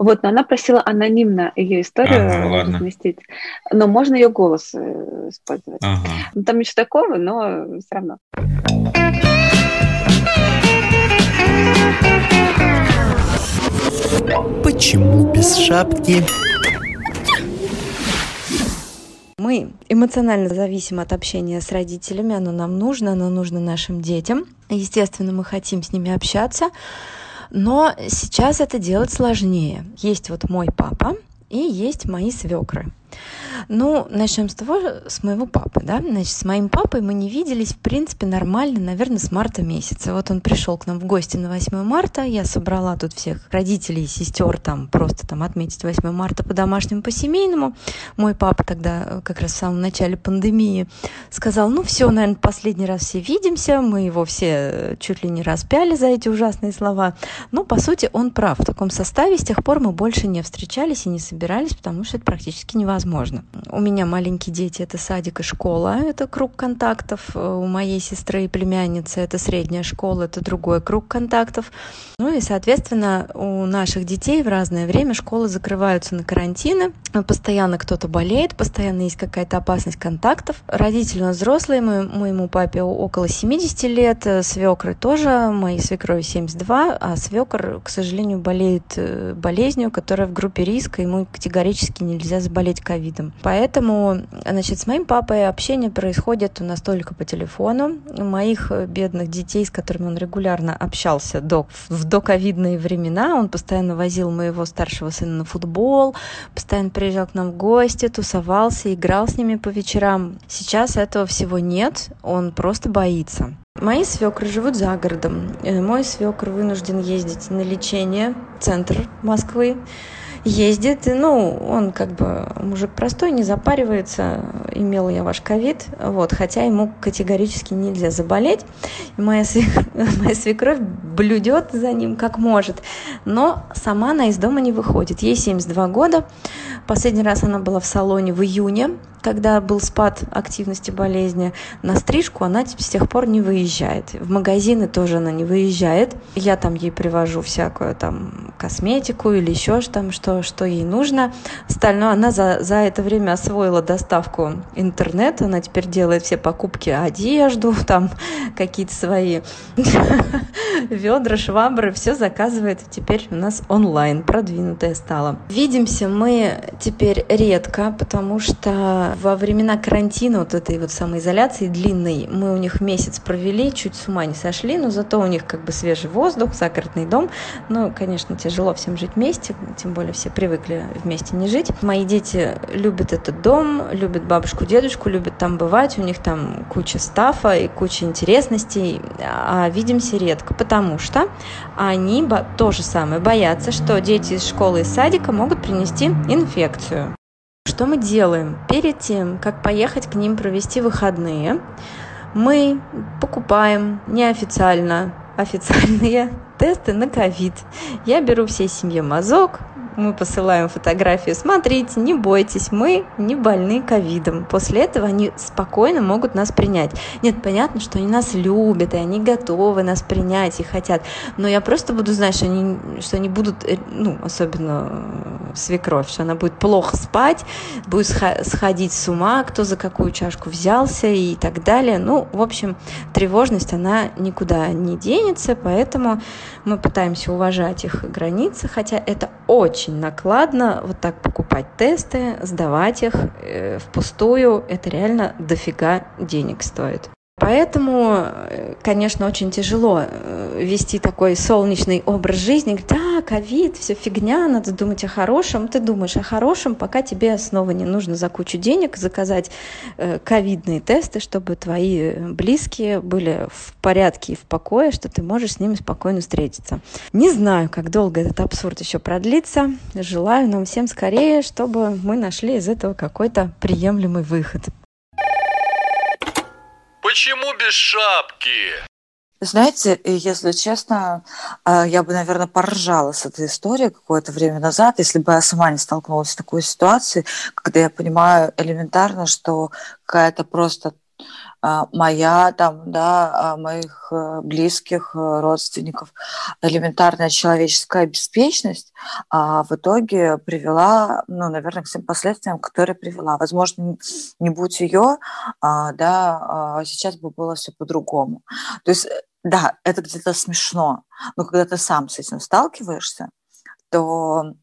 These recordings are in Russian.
Вот, но она просила анонимно ее историю ага, разместить. Но можно ее голос э, использовать. Ага. Ну, там ничего такого, но все равно. Почему без шапки? Мы эмоционально зависим от общения с родителями, оно нам нужно, оно нужно нашим детям. Естественно, мы хотим с ними общаться, но сейчас это делать сложнее. Есть вот мой папа и есть мои свекры. Ну, начнем с того, с моего папы, да. Значит, с моим папой мы не виделись, в принципе, нормально, наверное, с марта месяца. Вот он пришел к нам в гости на 8 марта, я собрала тут всех родителей, сестер, там, просто там отметить 8 марта по-домашнему, по-семейному. Мой папа тогда, э, как раз в самом начале пандемии, сказал, ну, все, наверное, последний раз все видимся, мы его все э, чуть ли не распяли за эти ужасные слова. Но, по сути, он прав. В таком составе с тех пор мы больше не встречались и не собирались, потому что это практически невозможно. У меня маленькие дети — это садик и школа, это круг контактов. У моей сестры и племянницы это средняя школа, это другой круг контактов. Ну и, соответственно, у наших детей в разное время школы закрываются на карантины. Постоянно кто-то болеет, постоянно есть какая-то опасность контактов. Родители взрослые, мы, моему папе около 70 лет, свекры тоже, моей свекрови 72, а свекр, к сожалению, болеет э, болезнью, которая в группе риска, ему категорически нельзя заболеть ковидом. Поэтому, значит, с моим папой общение происходит у нас только по телефону. Моих э, бедных детей, с которыми он регулярно общался до, в доковидные времена, он постоянно возил моего старшего сына на футбол, постоянно приезжал к нам в гости, тусовался, играл с ними по вечерам. Сейчас этого всего нет, он просто боится. Мои свекры живут за городом. Э, мой свекр вынужден ездить на лечение в центр Москвы ездит. Ну, он как бы мужик простой, не запаривается. Имел я ваш ковид, вот, хотя ему категорически нельзя заболеть. И моя, свек... моя свекровь блюдет за ним как может. Но сама она из дома не выходит. Ей 72 года. Последний раз она была в салоне в июне когда был спад активности болезни, на стрижку она с тех пор не выезжает. В магазины тоже она не выезжает. Я там ей привожу всякую там косметику или еще там что, что ей нужно. Остальное она за, за это время освоила доставку интернета. Она теперь делает все покупки одежду, там какие-то свои ведра, швабры, все заказывает теперь у нас онлайн, продвинутая стала. Видимся мы теперь редко, потому что во времена карантина, вот этой вот самоизоляции длинной, мы у них месяц провели, чуть с ума не сошли, но зато у них как бы свежий воздух, загородный дом. Ну, конечно, тяжело всем жить вместе, тем более все привыкли вместе не жить. Мои дети любят этот дом, любят бабушку, дедушку, любят там бывать, у них там куча стафа и куча интересностей, а видимся редко, потому что они то же самое боятся, что дети из школы и садика могут принести инфекцию. Что мы делаем? Перед тем, как поехать к ним провести выходные, мы покупаем неофициально официальные тесты на ковид. Я беру всей семье мазок, мы посылаем фотографию, смотрите, не бойтесь, мы не больны ковидом. После этого они спокойно могут нас принять. Нет, понятно, что они нас любят, и они готовы нас принять и хотят, но я просто буду знать, что они, что они будут, э, ну, особенно э, свекровь, что она будет плохо спать, будет сходить с ума, кто за какую чашку взялся и так далее. Ну, в общем, тревожность, она никуда не денется, поэтому мы пытаемся уважать их границы, хотя это очень накладно вот так покупать тесты, сдавать их э, впустую. Это реально дофига денег стоит. Поэтому, э, конечно, очень тяжело э, вести такой солнечный образ жизни. Говорить, ковид, все фигня, надо думать о хорошем. Ты думаешь о хорошем, пока тебе снова не нужно за кучу денег заказать э, ковидные тесты, чтобы твои близкие были в порядке и в покое, что ты можешь с ними спокойно встретиться. Не знаю, как долго этот абсурд еще продлится. Желаю нам всем скорее, чтобы мы нашли из этого какой-то приемлемый выход. Почему без шапки? Знаете, если честно, а, я бы, наверное, поржала с этой историей какое-то время назад, если бы я сама не столкнулась с такой ситуацией, когда я понимаю элементарно, что какая-то просто моя, там, да, а, моих э, близких э, родственников, элементарная человеческая беспечность а, в итоге привела, ну, наверное, к тем последствиям, которые привела. Возможно, не будь ее, а, да, сейчас бы было все по-другому. То есть, да, это где-то смешно, но когда ты сам с этим сталкиваешься, то а,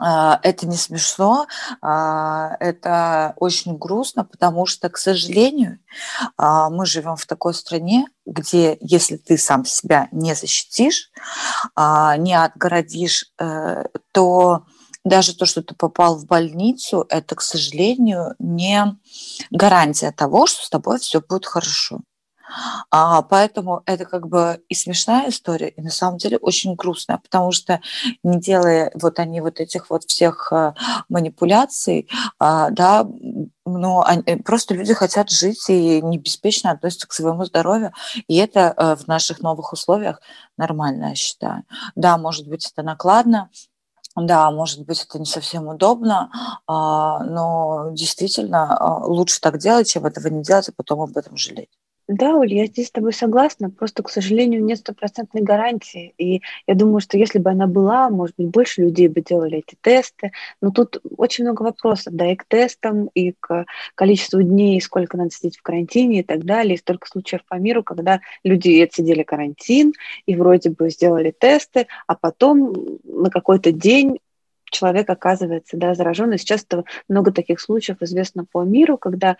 это не смешно, а, это очень грустно, потому что, к сожалению, а, мы живем в такой стране, где если ты сам себя не защитишь, не отгородишь, э, то даже то, что ты попал в больницу, это, к сожалению, не гарантия того, что с тобой все будет хорошо. А, поэтому это как бы и смешная история, и на самом деле очень грустная, потому что не делая вот они вот этих вот всех а, манипуляций, а, да, но они, э, просто люди хотят жить и не беспечно относятся к своему здоровью, и это а, в наших новых условиях нормально, я считаю. Да, может быть, это накладно, да, может быть, это не совсем удобно, но действительно лучше так делать, чем этого не делать, а потом об этом жалеть. Да, Оль, я здесь с тобой согласна, просто, к сожалению, нет стопроцентной гарантии. И я думаю, что если бы она была, может быть, больше людей бы делали эти тесты. Но тут очень много вопросов, да, и к тестам, и к количеству дней, сколько надо сидеть в карантине и так далее. И столько случаев по миру, когда люди отсидели карантин и вроде бы сделали тесты, а потом на какой-то день человек оказывается да, зараженный. Сейчас это много таких случаев известно по миру, когда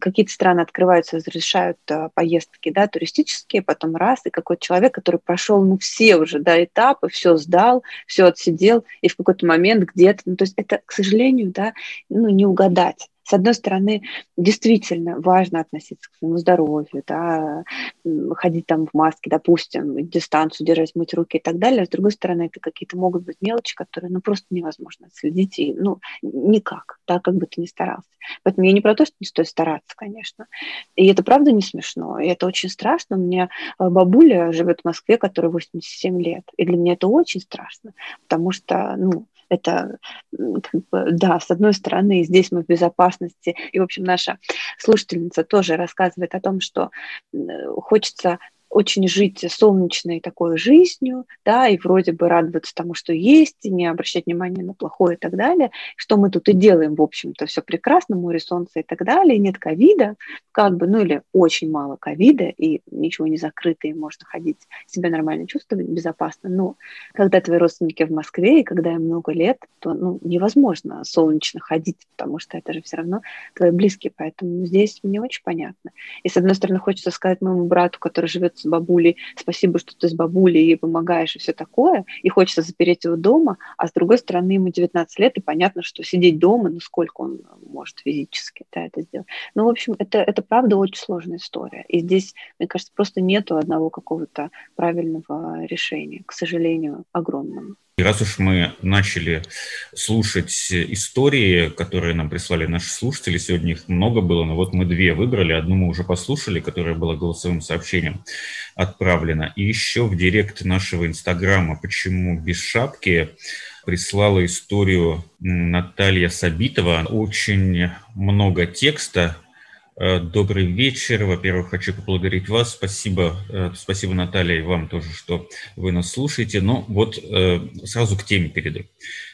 какие-то страны открываются, разрешают а, поездки да, туристические, потом раз, и какой-то человек, который прошел ну, все уже да, этапы, все сдал, все отсидел, и в какой-то момент где-то, ну, то есть это, к сожалению, да, ну, не угадать. С одной стороны, действительно важно относиться к своему здоровью, да, ходить там в маске, допустим, дистанцию держать, мыть руки и так далее. А с другой стороны, это какие-то могут быть мелочи, которые ну, просто невозможно отследить, и, ну, никак, да, как бы ты ни старался. Поэтому я не про то, что не стоит стараться, конечно. И это правда не смешно, и это очень страшно. У меня э, бабуля живет в Москве, которой 87 лет, и для меня это очень страшно, потому что, ну, это, как бы, да, с одной стороны, здесь мы в безопасности. И, в общем, наша слушательница тоже рассказывает о том, что хочется очень жить солнечной такой жизнью, да, и вроде бы радоваться тому, что есть, и не обращать внимания на плохое и так далее, что мы тут и делаем, в общем-то, все прекрасно, море, солнце и так далее, нет ковида, как бы, ну или очень мало ковида, и ничего не закрыто, и можно ходить, себя нормально чувствовать, безопасно, но когда твои родственники в Москве, и когда им много лет, то, ну, невозможно солнечно ходить, потому что это же все равно твои близкие, поэтому здесь мне очень понятно. И, с одной стороны, хочется сказать моему брату, который живет с бабулей, спасибо, что ты с бабулей ей помогаешь и все такое, и хочется запереть его дома, а с другой стороны ему 19 лет, и понятно, что сидеть дома, ну сколько он может физически да, это сделать. Ну, в общем, это, это правда очень сложная история. И здесь, мне кажется, просто нету одного какого-то правильного решения, к сожалению, огромному. И раз уж мы начали слушать истории, которые нам прислали наши слушатели, сегодня их много было, но вот мы две выбрали. Одну мы уже послушали, которая была голосовым сообщением отправлена. И еще в директ нашего инстаграма «Почему без шапки» прислала историю Наталья Сабитова. Очень много текста, добрый вечер. Во-первых, хочу поблагодарить вас. Спасибо, э, спасибо, Наталья, и вам тоже, что вы нас слушаете. Но вот э, сразу к теме перейду.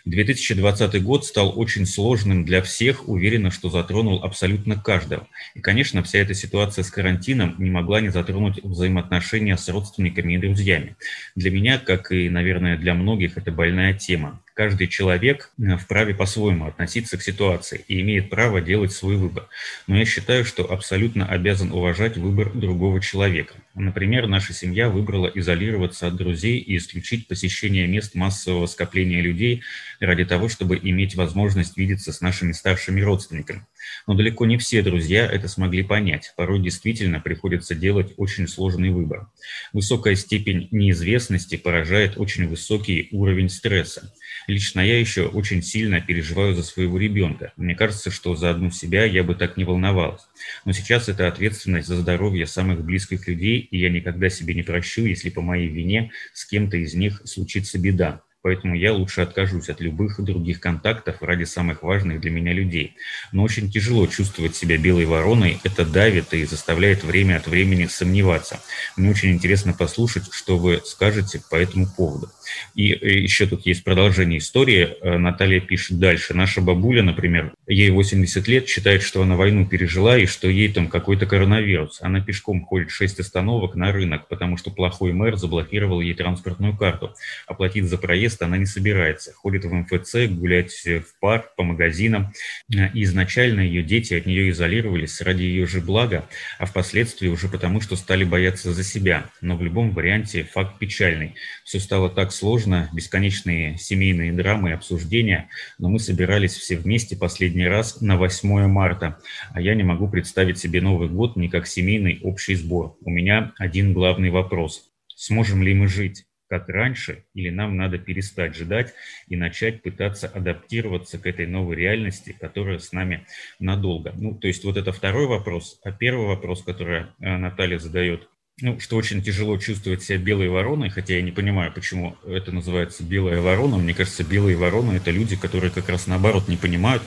2020 год стал очень сложным для всех, уверена, что затронул абсолютно каждого. И, конечно, вся эта ситуация с карантином не могла не затронуть взаимоотношения с родственниками и друзьями. Для меня, как и, наверное, для многих, это больная тема каждый человек э, вправе по-своему относиться к ситуации и имеет право делать свой выбор. Но я считаю, что абсолютно обязан уважать выбор другого человека. Например, наша семья выбрала изолироваться от друзей и исключить посещение мест массового скопления людей ради того, чтобы иметь возможность видеться с нашими старшими родственниками. Но далеко не все друзья это смогли понять. Порой действительно приходится делать очень сложный выбор. Высокая степень неизвестности поражает очень высокий уровень стресса. Лично я еще очень сильно переживаю за своего ребенка. Мне кажется, что за одну себя я бы так не волновалась. Но сейчас это ответственность за здоровье самых близких людей, и я никогда себе не прощу, если по моей вине с кем-то из них случится беда. Поэтому я лучше откажусь от любых других контактов ради самых важных для меня людей. Но очень тяжело чувствовать себя белой вороной, это давит и заставляет время от времени сомневаться. Мне очень интересно послушать, что вы скажете по этому поводу. И э, еще тут есть продолжение истории. Э, Наталья пишет дальше. Наша бабуля, например, ей 80 лет, считает, что она войну пережила и что ей там какой-то коронавирус. Она пешком ходит 6 остановок на рынок, потому что плохой мэр заблокировал ей транспортную карту. Оплатить за проезд она не собирается. Ходит в МФЦ, гулять в парк, по магазинам. Э, и изначально ее дети от нее изолировались ради ее же блага, а впоследствии уже потому, что стали бояться за себя. Но в любом варианте факт печальный. Все стало так сложно, бесконечные семейные драмы и обсуждения, но мы собирались все вместе последний раз на 8 марта, а я не могу представить себе Новый год не как семейный общий сбор. У меня один главный вопрос. Сможем ли мы жить? как раньше, или нам надо перестать ждать и начать пытаться адаптироваться к этой новой реальности, которая с нами надолго. Ну, то есть вот это второй вопрос. А первый вопрос, который э, Наталья задает, ну, что очень тяжело чувствовать себя белой вороной, хотя я не понимаю, почему это называется белая ворона. Мне кажется, белые вороны – это люди, которые как раз наоборот не понимают,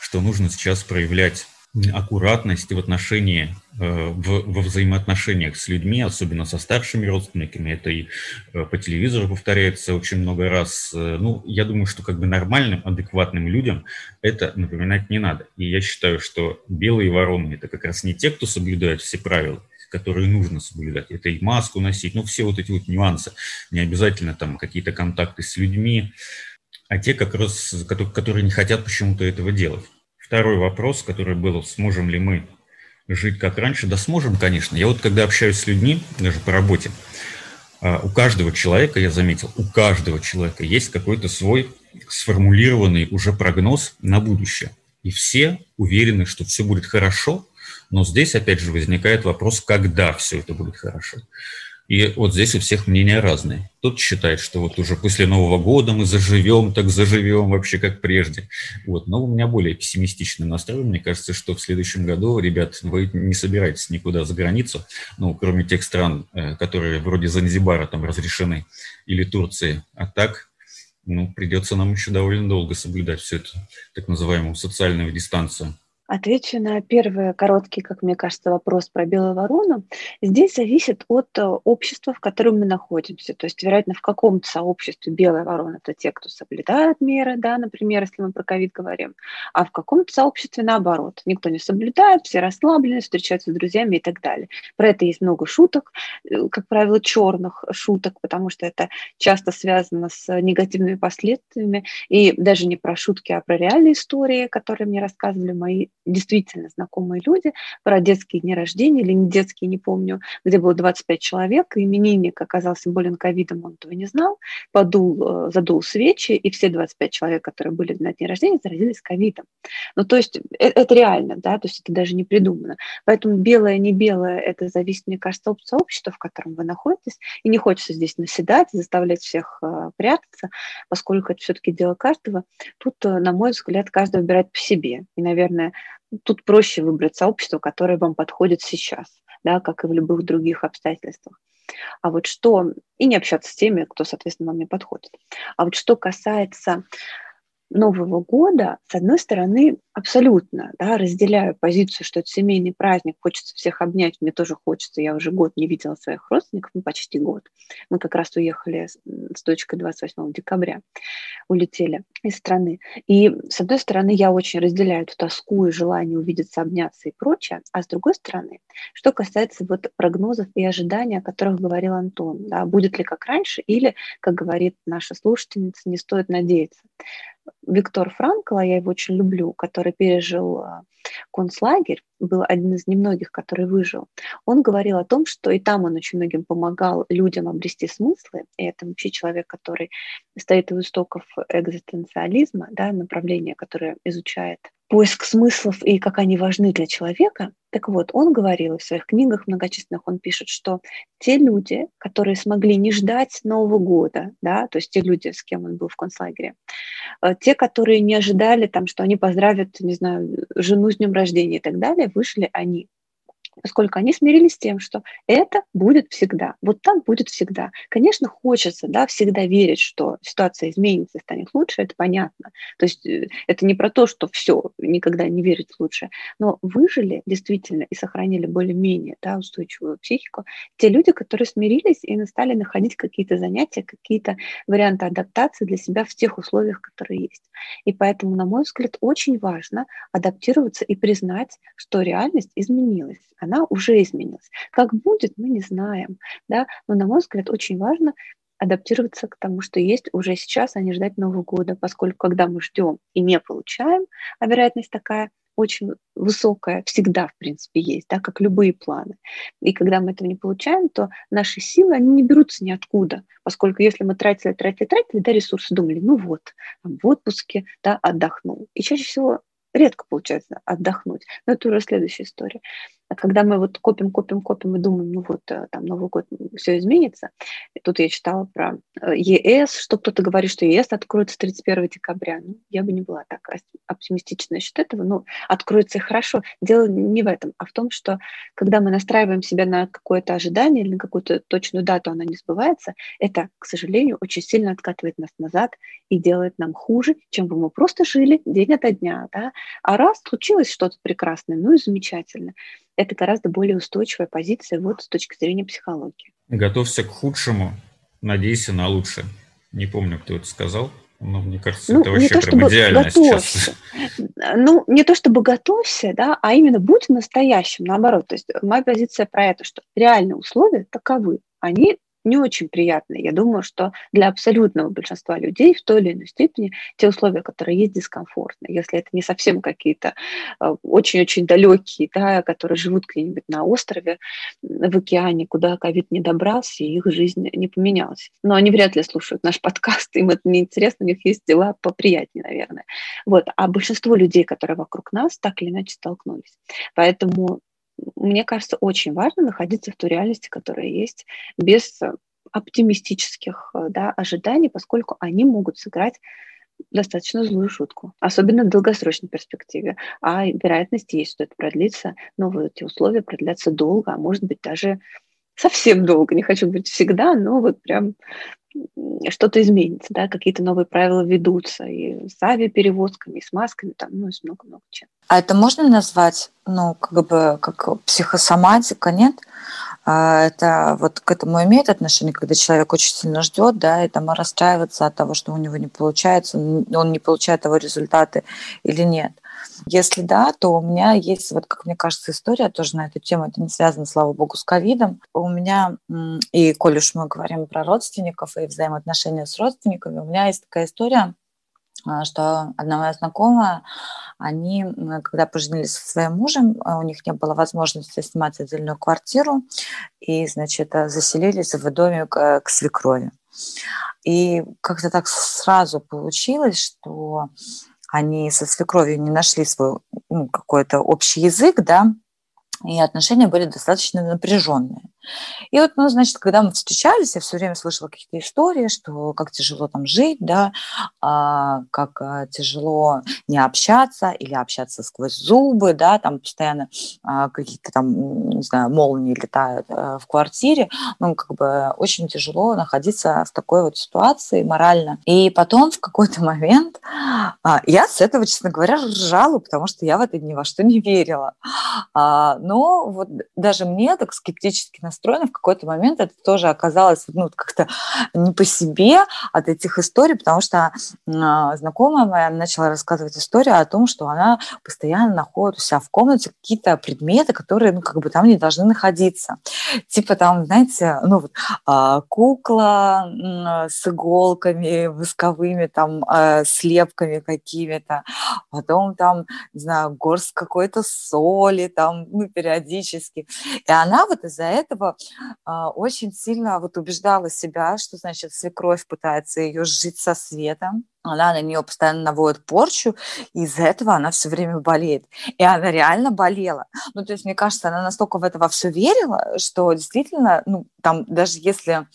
что нужно сейчас проявлять аккуратность в отношении, э, в, во взаимоотношениях с людьми, особенно со старшими родственниками. Это и э, по телевизору повторяется очень много раз. Э, ну, я думаю, что как бы нормальным, адекватным людям это напоминать не надо. И я считаю, что белые вороны – это как раз не те, кто соблюдает все правила, которые нужно соблюдать. Это и маску носить, ну, все вот эти вот нюансы. Не обязательно там какие-то контакты с людьми, а те, как раз, которые не хотят почему-то этого делать. Второй вопрос, который был, сможем ли мы жить как раньше? Да сможем, конечно. Я вот когда общаюсь с людьми, даже по работе, а, у каждого человека, я заметил, у каждого человека есть какой-то свой сформулированный уже прогноз на будущее. И все уверены, что все будет хорошо, но здесь, опять же, возникает вопрос, когда все это будет хорошо. И вот здесь у всех мнения разные. Тот считает, что вот уже после Нового года мы заживем, так заживем вообще как прежде. Вот. Но у меня более пессимистичный настрой. Мне кажется, что в следующем году, ребят, вы не собираетесь никуда за границу, ну, кроме тех стран, э, которые вроде Занзибара там разрешены, или Турции. А так, ну, придется нам еще довольно долго соблюдать всю эту так называемую социальную дистанцию. Отвечу на первый короткий, как мне кажется, вопрос про белую ворону. Здесь зависит от э, общества, в котором мы находимся. То есть, вероятно, в каком-то сообществе белая ворона – это те, кто соблюдает меры, да, например, если мы про ковид говорим, а в каком-то сообществе наоборот. Никто не соблюдает, все расслаблены, встречаются с друзьями и так далее. Про это есть много шуток, э, как правило, черных шуток, потому что это часто связано с негативными последствиями. И даже не про шутки, а про реальные истории, которые мне рассказывали мои действительно знакомые люди про детские дни рождения или не детские, не помню, где было 25 человек, и именинник оказался болен ковидом, он этого не знал, подул, э, задул свечи, и все 25 человек, которые были на дне рождения, заразились ковидом. Ну, то есть это, это реально, да, то есть это даже не придумано. Поэтому белое, не белое, это зависит, мне кажется, от сообщества, в котором вы находитесь, и не хочется здесь наседать, заставлять всех э, прятаться, поскольку это все-таки дело каждого. Тут, э, на мой взгляд, каждый выбирает по себе. И, наверное, тут проще выбрать сообщество, которое вам подходит сейчас, да, как и в любых других обстоятельствах. А вот что, и не общаться с теми, кто, соответственно, вам не подходит. А вот что касается Нового года, с одной стороны, абсолютно да, разделяю позицию, что это семейный праздник, хочется всех обнять, мне тоже хочется, я уже год не видела своих родственников, ну почти год. Мы как раз уехали с, дочкой 28 декабря, улетели из страны. И с одной стороны, я очень разделяю эту тоску и желание увидеться, обняться и прочее, а с другой стороны, что касается вот прогнозов и ожиданий, о которых говорил Антон, да, будет ли как раньше или, как говорит наша слушательница, не стоит надеяться. Виктор Франкл, а я его очень люблю, который пережил а, концлагерь, был один из немногих, который выжил, он говорил о том, что и там он очень многим помогал людям обрести смыслы, и это вообще человек, который стоит у истоков экзистенциализма, да, направление, которое изучает поиск смыслов и как они важны для человека. Так вот, он говорил в своих книгах многочисленных, он пишет, что те люди, которые смогли не ждать Нового года, да, то есть те люди, с кем он был в концлагере, э, те, которые не ожидали, там, что они поздравят, не знаю, жену с днем рождения и так далее, вышли они поскольку они смирились с тем, что это будет всегда, вот так будет всегда. Конечно, хочется да, всегда верить, что ситуация изменится станет лучше, это понятно. То есть э, это не про то, что все, никогда не верить в лучшее, но выжили действительно и сохранили более-менее да, устойчивую психику те люди, которые смирились и стали находить какие-то занятия, какие-то варианты адаптации для себя в тех условиях, которые есть. И поэтому, на мой взгляд, очень важно адаптироваться и признать, что реальность изменилась она уже изменилась. Как будет, мы не знаем, да, но, на мой взгляд, очень важно адаптироваться к тому, что есть уже сейчас, а не ждать Нового года, поскольку когда мы ждем и не получаем, а вероятность такая очень высокая всегда, в принципе, есть, да, как любые планы. И когда мы этого не получаем, то наши силы, они не берутся ниоткуда, поскольку если мы тратили, тратили, тратили, да, ресурсы, думали, ну вот, в отпуске, да, отдохнул. И чаще всего редко получается отдохнуть. Но это уже следующая история. А когда мы вот копим, копим, копим и думаем, ну вот э, там Новый год все изменится, и тут я читала про э, ЕС, что кто-то говорит, что ЕС откроется 31 декабря. Ну, я бы не была так оптимистична насчет этого. Ну, откроется и хорошо. Дело не в этом, а в том, что когда мы настраиваем себя на какое-то ожидание или на какую-то точную дату, она не сбывается, это, к сожалению, очень сильно откатывает нас назад и делает нам хуже, чем бы мы просто жили день ото дня. Да? А раз случилось что-то прекрасное, ну и замечательно это гораздо более устойчивая позиция вот с точки зрения психологии. Готовься к худшему, надейся на лучшее. Не помню, кто это сказал. Но мне кажется, ну, это вообще то, прям идеально готовься. сейчас. Ну, не то чтобы готовься, да, а именно будь настоящим, наоборот. То есть моя позиция про это, что реальные условия таковы. Они не очень приятные. Я думаю, что для абсолютного большинства людей в той или иной степени те условия, которые есть, дискомфортны. Если это не совсем какие-то э, очень-очень далекие, да, которые живут где-нибудь на острове, в океане, куда ковид не добрался, и их жизнь не поменялась. Но они вряд ли слушают наш подкаст, им это не интересно, у них есть дела поприятнее, наверное. Вот. А большинство людей, которые вокруг нас, так или иначе столкнулись. Поэтому мне кажется, очень важно находиться в той реальности, которая есть, без оптимистических э, да, ожиданий, поскольку они могут сыграть достаточно злую шутку, особенно в долгосрочной перспективе. А вероятность есть, что это продлится, но вот эти условия продлятся долго, а может быть даже совсем долго, не хочу говорить всегда, но вот прям что-то изменится, да, какие-то новые правила ведутся и с авиаперевозками, и с масками, там, ну, и много-много чем. А это можно назвать, ну, как бы, как психосоматика, нет? А это вот к этому имеет отношение, когда человек очень сильно ждет, да, и там расстраивается от того, что у него не получается, он не получает того результата или нет. Если да, то у меня есть, вот как мне кажется, история тоже на эту тему. Это не связано, слава богу, с ковидом. У меня, и коль уж мы говорим про родственников и взаимоотношения с родственниками, у меня есть такая история, а, что одна моя знакомая, они, когда поженились со своим мужем, а, у них не было возможности снимать отдельную квартиру, и, значит, заселились в доме к, к свекрови. И как-то так сразу получилось, что они со свекровью не нашли свой ну, какой-то общий язык, да, и отношения были достаточно напряженные. И вот, ну, значит, когда мы встречались, я все время слышала какие-то истории, что как тяжело там жить, да, а, как а, тяжело не общаться или общаться сквозь зубы, да, там постоянно а, какие-то там, не знаю, молнии летают а, в квартире, ну, как бы очень тяжело находиться в такой вот ситуации морально. И потом в какой-то момент а, я с этого, честно говоря, ржала, потому что я в это ни во что не верила. А, но вот даже мне так скептически настроена настроена, в какой-то момент это тоже оказалось ну, как-то не по себе от этих историй, потому что э, знакомая моя начала рассказывать историю о том, что она постоянно находит у себя в комнате какие-то предметы, которые ну, как бы там не должны находиться. Типа там, знаете, ну вот э, кукла с иголками восковыми, там э, слепками какими-то, потом там, не знаю, горсть какой-то соли там, ну, периодически. И она вот из-за этого этого а, очень сильно вот убеждала себя, что, значит, свекровь пытается ее жить со светом, она на нее постоянно наводит порчу, и из-за этого она все время болеет. И она реально болела. Ну, то есть, мне кажется, она настолько в это во все верила, что действительно, ну, там, даже если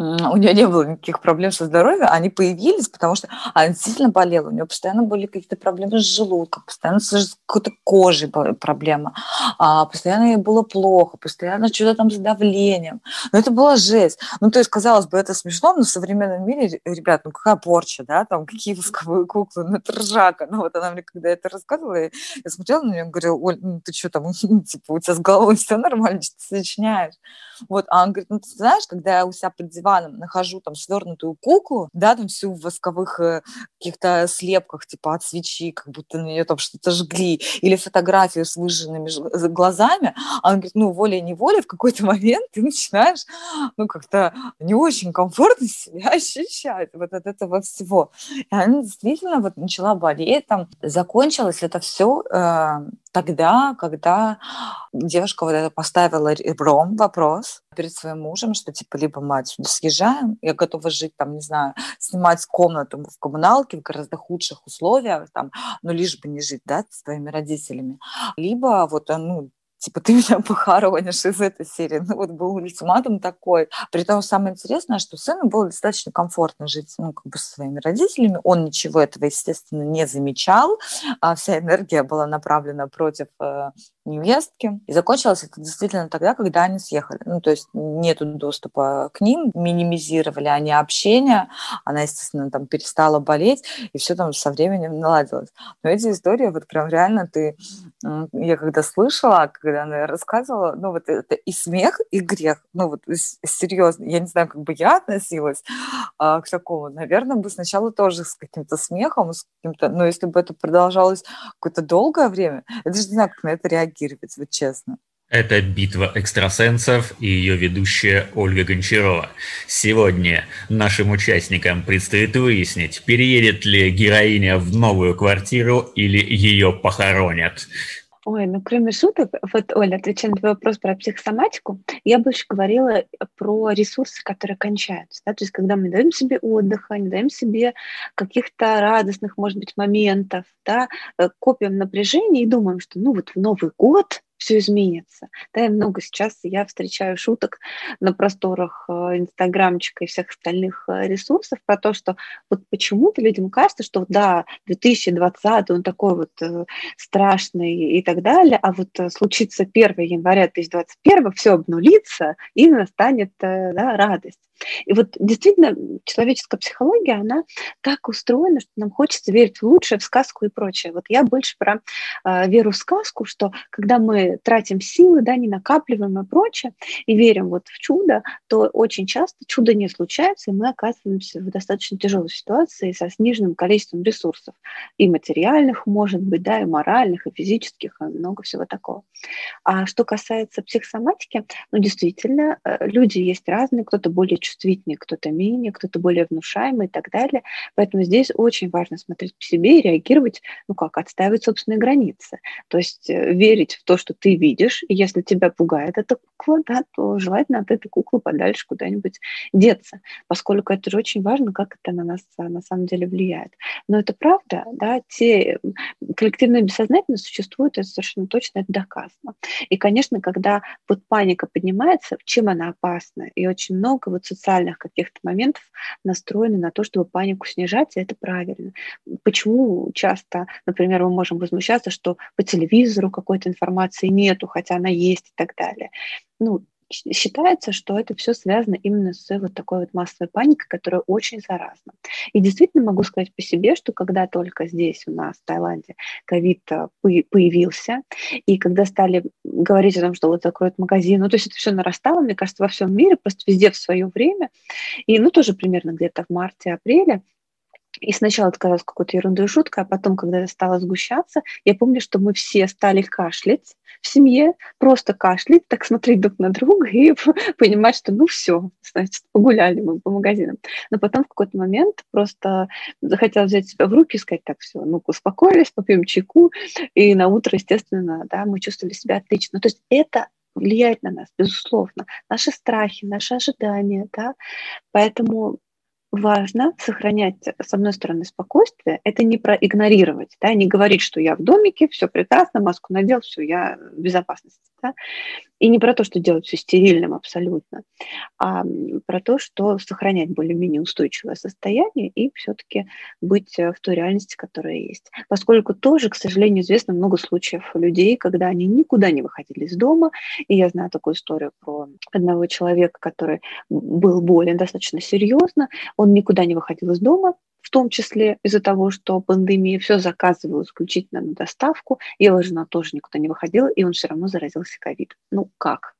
у нее не было никаких проблем со здоровьем, они появились, потому что она действительно болела, у нее постоянно были какие-то проблемы с желудком, постоянно с какой-то кожей проблема, а постоянно ей было плохо, постоянно что-то там с давлением. Но это была жесть. Ну, то есть, казалось бы, это смешно, но в современном мире, ребят, ну какая порча, да, там какие восковые куклы, ну это ржака. Ну вот она мне когда это рассказывала, я, я смотрела на нее и говорила, Оль, ну ты что там, типа, у тебя с головой все нормально, что ты сочиняешь? Вот, а он говорит, ну ты знаешь, когда я у себя под диваном нахожу там свернутую куклу, да, там всю в восковых э, каких-то слепках, типа от свечи, как будто на нее там что-то жгли, или фотографию с выжженными глазами, а он говорит, ну, волей-неволей в какой-то момент ты начинаешь, ну, как-то не очень комфортно себя ощущать вот от этого всего. И она действительно вот начала болеть, там, закончилось это все э, тогда, когда девушка вот это поставила ребром вопрос перед своим мужем, что типа либо мы отсюда съезжаем, я готова жить там, не знаю, снимать комнату в коммуналке в гораздо худших условиях, там, но лишь бы не жить, да, с твоими родителями, либо вот, ну, типа, ты меня похоронишь из этой серии. Ну, вот был ультиматум такой. При том самое интересное, что сыну было достаточно комфортно жить, ну, как бы со своими родителями. Он ничего этого, естественно, не замечал. А вся энергия была направлена против э, невестки. И закончилось это действительно тогда, когда они съехали. Ну, то есть нету доступа к ним, минимизировали они общение, она, естественно, там перестала болеть, и все там со временем наладилось. Но эти истории, вот прям реально ты... Я когда слышала, когда она рассказывала, ну, вот это и смех, и грех. Ну, вот серьезно, я не знаю, как бы я относилась а, к такому. Наверное, бы сначала тоже с каким-то смехом, с каким-то... Но если бы это продолжалось какое-то долгое время, я даже не знаю, как на это реагировать реагировать, вот честно. Это «Битва экстрасенсов» и ее ведущая Ольга Гончарова. Сегодня нашим участникам предстоит выяснить, переедет ли героиня в новую квартиру или ее похоронят. Ой, ну кроме шуток, вот, Оля, отвечая на твой вопрос про психосоматику, я больше говорила про ресурсы, которые кончаются. Да? То есть когда мы не даем себе отдыха, не даем себе каких-то радостных, может быть, моментов, да, э, копим напряжение и думаем, что ну вот в Новый год все изменится. Да, и много сейчас я встречаю шуток на просторах э, Инстаграмчика и всех остальных э, ресурсов про то, что вот почему-то людям кажется, что да, 2020 он такой вот э, страшный и так далее, а вот случится 1 января 2021 все обнулится и настанет да, радость. И вот действительно человеческая психология, она так устроена, что нам хочется верить в лучшее, в сказку и прочее. Вот я больше про э, веру в сказку, что когда мы тратим силы, да, не накапливаем и прочее, и верим вот в чудо, то очень часто чудо не случается, и мы оказываемся в достаточно тяжелой ситуации со сниженным количеством ресурсов, и материальных, может быть, да, и моральных, и физических, и много всего такого. А что касается психосоматики, ну, действительно, э, люди есть разные, кто-то более чувствительнее, кто-то менее, кто-то более внушаемый и так далее. Поэтому здесь очень важно смотреть по себе и реагировать, ну как, отстаивать собственные границы. То есть э, верить в то, что ты видишь, и если тебя пугает эта кукла, да, то желательно от этой куклы подальше куда-нибудь деться, поскольку это же очень важно, как это на нас на самом деле влияет. Но это правда, да, те коллективное бессознательное существует, это совершенно точно, это доказано. И, конечно, когда вот паника поднимается, чем она опасна? И очень много вот социальных каких-то моментов настроены на то, чтобы панику снижать, и это правильно. Почему часто, например, мы можем возмущаться, что по телевизору какой-то информации нету, хотя она есть и так далее. Ну, считается, что это все связано именно с вот такой вот массовой паникой, которая очень заразна. И действительно могу сказать по себе, что когда только здесь у нас, в Таиланде, ковид э, появился, и когда стали говорить о том, что вот закроют магазин, ну то есть это все нарастало, мне кажется, во всем мире, просто везде в свое время, и ну тоже примерно где-то в марте-апреле, и сначала это казалось какой-то ерундой шуткой, а потом, когда это стало сгущаться, я помню, что мы все стали кашлять в семье, просто кашлять, так смотреть друг на друга и понимать, что ну все, значит, погуляли мы по магазинам. Но потом в какой-то момент просто захотела взять себя в руки и сказать, так, все, ну успокоились, попьем чайку, и на утро, естественно, да, мы чувствовали себя отлично. То есть это влияет на нас, безусловно. Наши страхи, наши ожидания, да. Поэтому важно сохранять, с одной стороны, спокойствие, это не проигнорировать, да, не говорить, что я в домике, все прекрасно, маску надел, все, я в безопасности. Да? И не про то, что делать все стерильным абсолютно, а про то, что сохранять более-менее устойчивое состояние и все-таки быть э, в той реальности, которая есть. Поскольку тоже, к сожалению, известно много случаев людей, когда они никуда не выходили из дома. И я знаю такую историю про одного человека, который был болен достаточно серьезно. Он никуда не выходил из дома, в том числе из-за того, что пандемия все заказывала исключительно на доставку. Его жена тоже никуда не выходила, и он все равно заразился ковид. Ну как?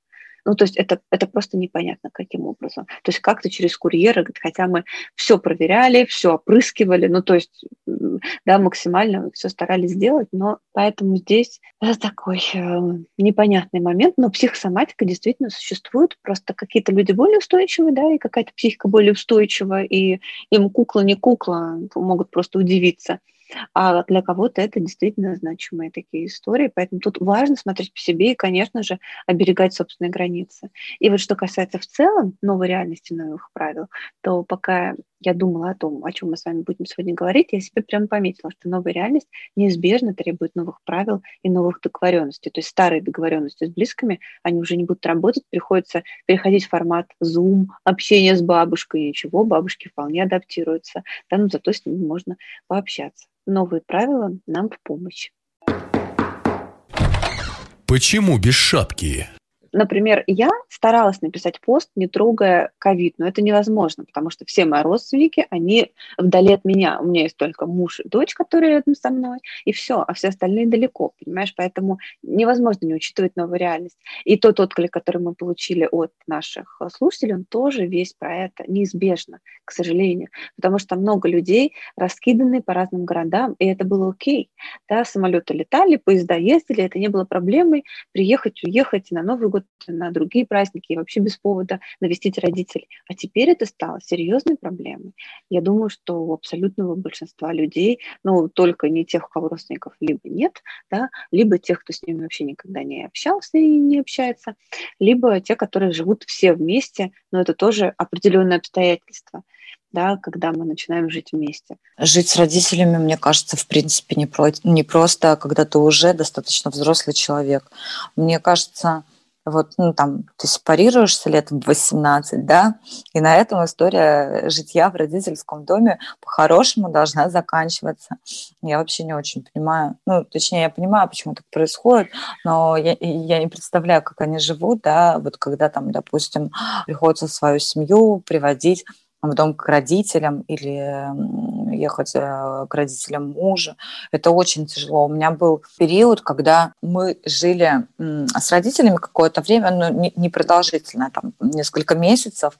Ну, то есть это, это просто непонятно, каким образом. То есть как-то через курьера, хотя мы все проверяли, все опрыскивали, ну, то есть, да, максимально все старались сделать, но поэтому здесь это такой э, непонятный момент, но психосоматика действительно существует, просто какие-то люди более устойчивые, да, и какая-то психика более устойчивая, и им кукла не кукла, могут просто удивиться а для кого-то это действительно значимые такие истории, поэтому тут важно смотреть по себе и, конечно же, оберегать собственные границы. И вот что касается в целом новой реальности, новых правил, то пока я думала о том, о чем мы с вами будем сегодня говорить, я себе прямо пометила, что новая реальность неизбежно требует новых правил и новых договоренностей. То есть старые договоренности с близкими, они уже не будут работать, приходится переходить в формат Zoom, общение с бабушкой, ничего, бабушки вполне адаптируются, да, но зато с ними можно пообщаться. Новые правила нам в помощь. Почему без шапки? Например, я старалась написать пост, не трогая ковид, но это невозможно, потому что все мои родственники, они вдали от меня. У меня есть только муж и дочь, которые рядом со мной, и все, а все остальные далеко, понимаешь? Поэтому невозможно не учитывать новую реальность. И тот отклик, который мы получили от наших слушателей, он тоже весь про это, неизбежно, к сожалению, потому что много людей раскиданы по разным городам, и это было окей. Да, самолеты летали, поезда ездили, это не было проблемой приехать, уехать на Новый год год, на другие праздники и вообще без повода навестить родителей. А теперь это стало серьезной проблемой. Я думаю, что у абсолютного большинства людей, ну, только не тех, у кого родственников либо нет, да, либо тех, кто с ними вообще никогда не общался и не общается, либо те, которые живут все вместе, но это тоже определенное обстоятельство да, когда мы начинаем жить вместе. Жить с родителями, мне кажется, в принципе, не, про, не просто, когда ты уже достаточно взрослый человек. Мне кажется, вот, ну, там, ты сепарируешься лет в 18, да, и на этом история житья в родительском доме по-хорошему должна заканчиваться. Я вообще не очень понимаю, ну, точнее, я понимаю, почему так происходит, но я, я не представляю, как они живут, да, вот когда там, допустим, приходится свою семью приводить в дом к родителям или ехать э, к родителям мужа. Это очень тяжело. У меня был период, когда мы жили с родителями какое-то время, но не продолжительно, там несколько месяцев.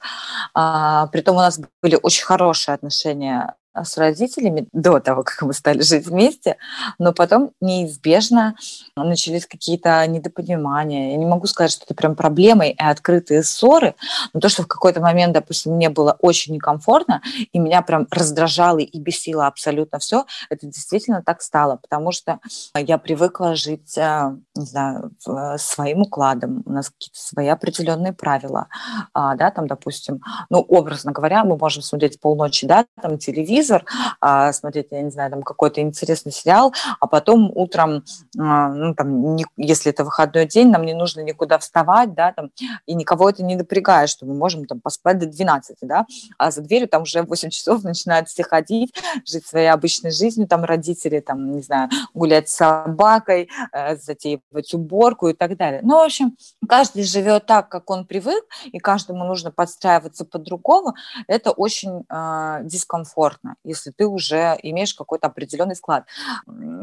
А, притом у нас были очень хорошие отношения с родителями до того, как мы стали жить вместе, но потом неизбежно начались какие-то недопонимания. Я не могу сказать, что это прям проблемы и открытые ссоры, но то, что в какой-то момент, допустим, мне было очень некомфортно, и меня прям раздражало и бесило абсолютно все, это действительно так стало, потому что я привыкла жить, а, не знаю, своим укладом, у нас какие-то свои определенные правила, а, да, там, допустим, ну, образно говоря, мы можем смотреть полночи, да, там, телевизор, а, смотреть, я не знаю, там какой-то интересный сериал, а потом утром, а, ну, там, не, если это выходной день, нам не нужно никуда вставать, да, там, и никого это не напрягает, что мы можем там поспать до 12, да, а за дверью там уже в 8 часов начинают все ходить, жить своей обычной жизнью, там родители, там, не знаю, гулять с собакой, э, затеивать уборку и так далее. Ну, в общем, каждый живет так, как он привык, и каждому нужно подстраиваться по-другому, это очень э, дискомфортно если ты уже имеешь какой-то определенный склад